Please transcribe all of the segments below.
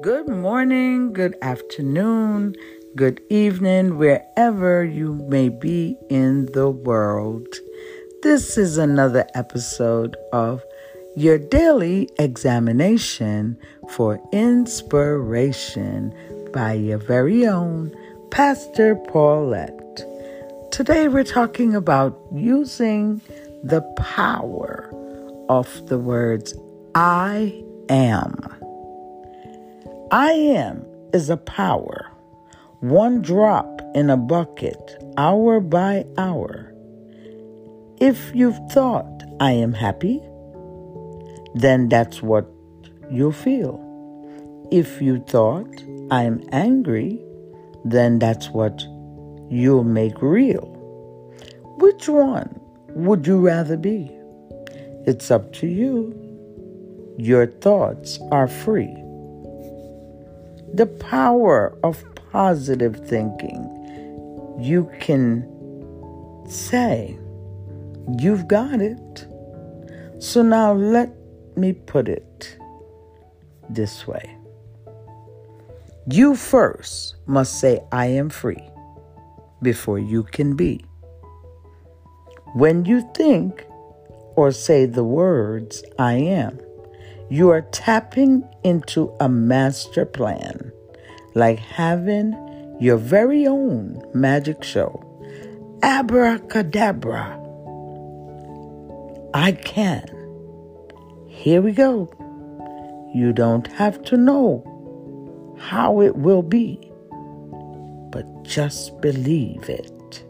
Good morning, good afternoon, good evening, wherever you may be in the world. This is another episode of your daily examination for inspiration by your very own Pastor Paulette. Today we're talking about using the power of the words I am. I am is a power, one drop in a bucket, hour by hour. If you've thought I am happy, then that's what you'll feel. If you thought I am angry, then that's what you'll make real. Which one would you rather be? It's up to you. Your thoughts are free the power of positive thinking. You can say, You've got it. So now let me put it this way. You first must say, I am free before you can be. When you think or say the words, I am, you are tapping into a master plan, like having your very own magic show. Abracadabra. I can. Here we go. You don't have to know how it will be, but just believe it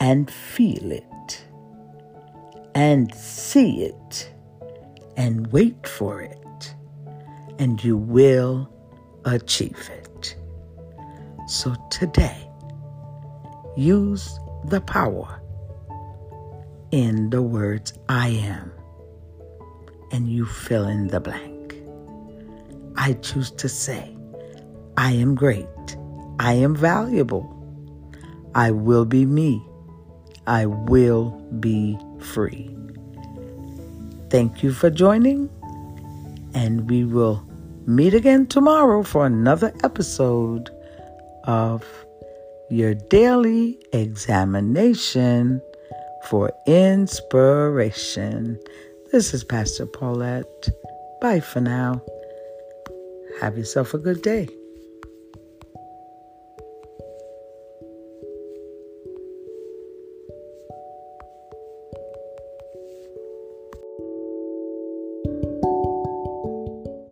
and feel it and see it and wait for it, and you will achieve it. So today, use the power in the words I am, and you fill in the blank. I choose to say, I am great. I am valuable. I will be me. I will be free. Thank you for joining, and we will meet again tomorrow for another episode of your daily examination for inspiration. This is Pastor Paulette. Bye for now. Have yourself a good day.